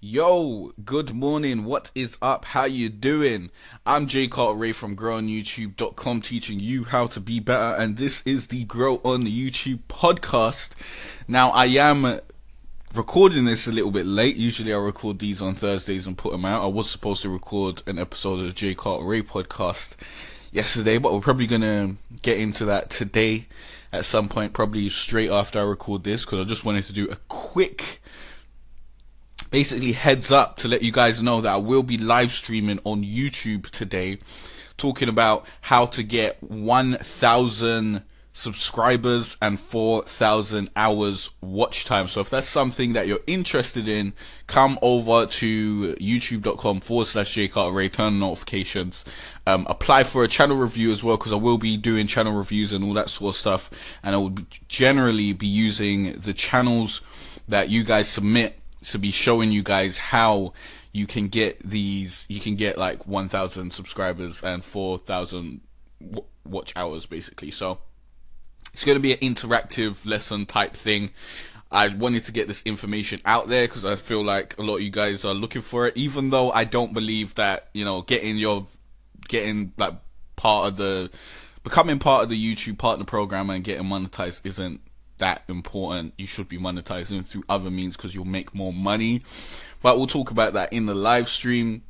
Yo, good morning. What is up? How you doing? I'm Jay Carter Ray from GrowOnYouTube.com teaching you how to be better and this is the Grow on YouTube podcast. Now I am recording this a little bit late. Usually I record these on Thursdays and put them out. I was supposed to record an episode of the Jay Carter Ray podcast yesterday, but we're probably going to get into that today at some point, probably straight after I record this because I just wanted to do a quick basically heads up to let you guys know that I will be live streaming on YouTube today talking about how to get 1000 subscribers and 4,000 hours watch time. So if that's something that you're interested in, come over to youtube.com forward slash jcarterray, turn on notifications, um, apply for a channel review as well, because I will be doing channel reviews and all that sort of stuff. And I will be generally be using the channels that you guys submit to be showing you guys how you can get these you can get like 1000 subscribers and 4000 watch hours basically. So it's going to be an interactive lesson type thing. I wanted to get this information out there because I feel like a lot of you guys are looking for it even though I don't believe that you know getting your getting like part of the becoming part of the YouTube partner program and getting monetized isn't that important. You should be monetizing through other means because you'll make more money. But we'll talk about that in the live stream.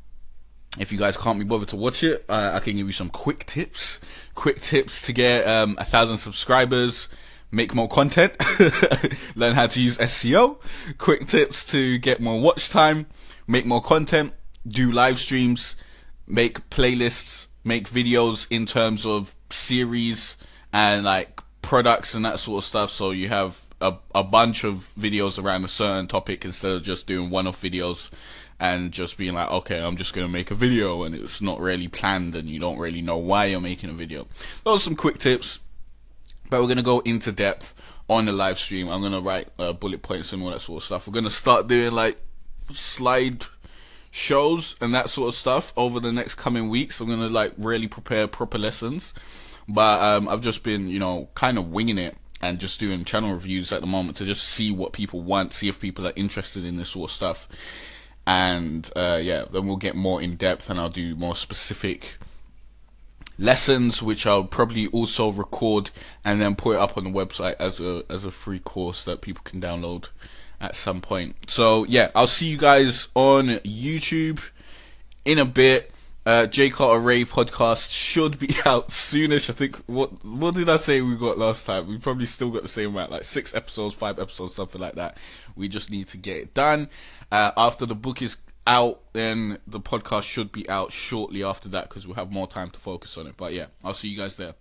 If you guys can't be bothered to watch it, uh, I can give you some quick tips. Quick tips to get um, a thousand subscribers, make more content, learn how to use SEO. Quick tips to get more watch time, make more content, do live streams, make playlists, make videos in terms of series and like products and that sort of stuff. So you have a, a bunch of videos around a certain topic instead of just doing one-off videos and just being like, okay, I'm just gonna make a video and it's not really planned and you don't really know why you're making a video. Those are some quick tips, but we're gonna go into depth on the live stream. I'm gonna write uh, bullet points and all that sort of stuff. We're gonna start doing like slide shows and that sort of stuff over the next coming weeks. I'm gonna like really prepare proper lessons. But um, I've just been, you know, kind of winging it and just doing channel reviews at the moment to just see what people want, see if people are interested in this sort of stuff. And uh, yeah, then we'll get more in depth and I'll do more specific lessons, which I'll probably also record and then put it up on the website as a as a free course that people can download at some point. So yeah, I'll see you guys on YouTube in a bit. Uh, Jay Carter Ray podcast should be out soonish. I think what what did I say we got last time? We probably still got the same amount, like six episodes, five episodes, something like that. We just need to get it done. Uh, after the book is out, then the podcast should be out shortly after that because we'll have more time to focus on it. But yeah, I'll see you guys there.